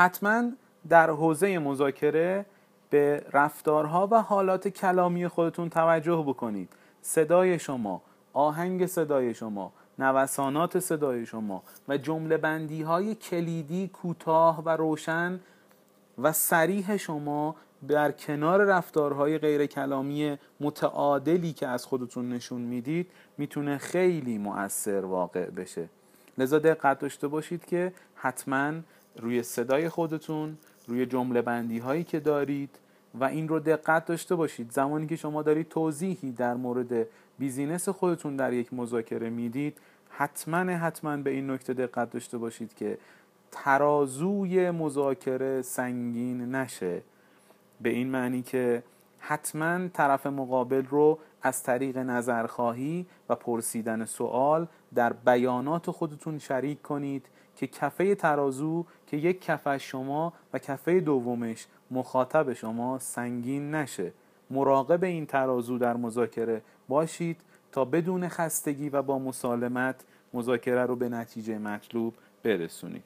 حتما در حوزه مذاکره به رفتارها و حالات کلامی خودتون توجه بکنید. صدای شما آهنگ صدای شما نوسانات صدای شما و جمله بندی های کلیدی کوتاه و روشن و سریح شما در کنار رفتارهای غیر کلامی متعادلی که از خودتون نشون می‌دید می‌تونه خیلی مؤثر واقع بشه. لذا دقت داشته باشید که حتما روی صدای خودتون روی جمله بندی هایی که دارید و این رو دقت داشته باشید. زمانی که شما دارید توضیحی در مورد بیزینس خودتون در یک مذاکره می‌دید حتما حتما به این نکته دقت داشته باشید که ترازوی مذاکره سنگین نشه. به این معنی که حتما طرف مقابل رو از طریق نظرخواهی و پرسیدن سوال در بیانات خودتون شریک کنید که کفه ترازو که یک کفه شما و کفه دومش مخاطب شما سنگین نشه. مراقب این ترازو در مذاکره باشید تا بدون خستگی و با مسالمت مذاکره رو به نتیجه مطلوب برسونید.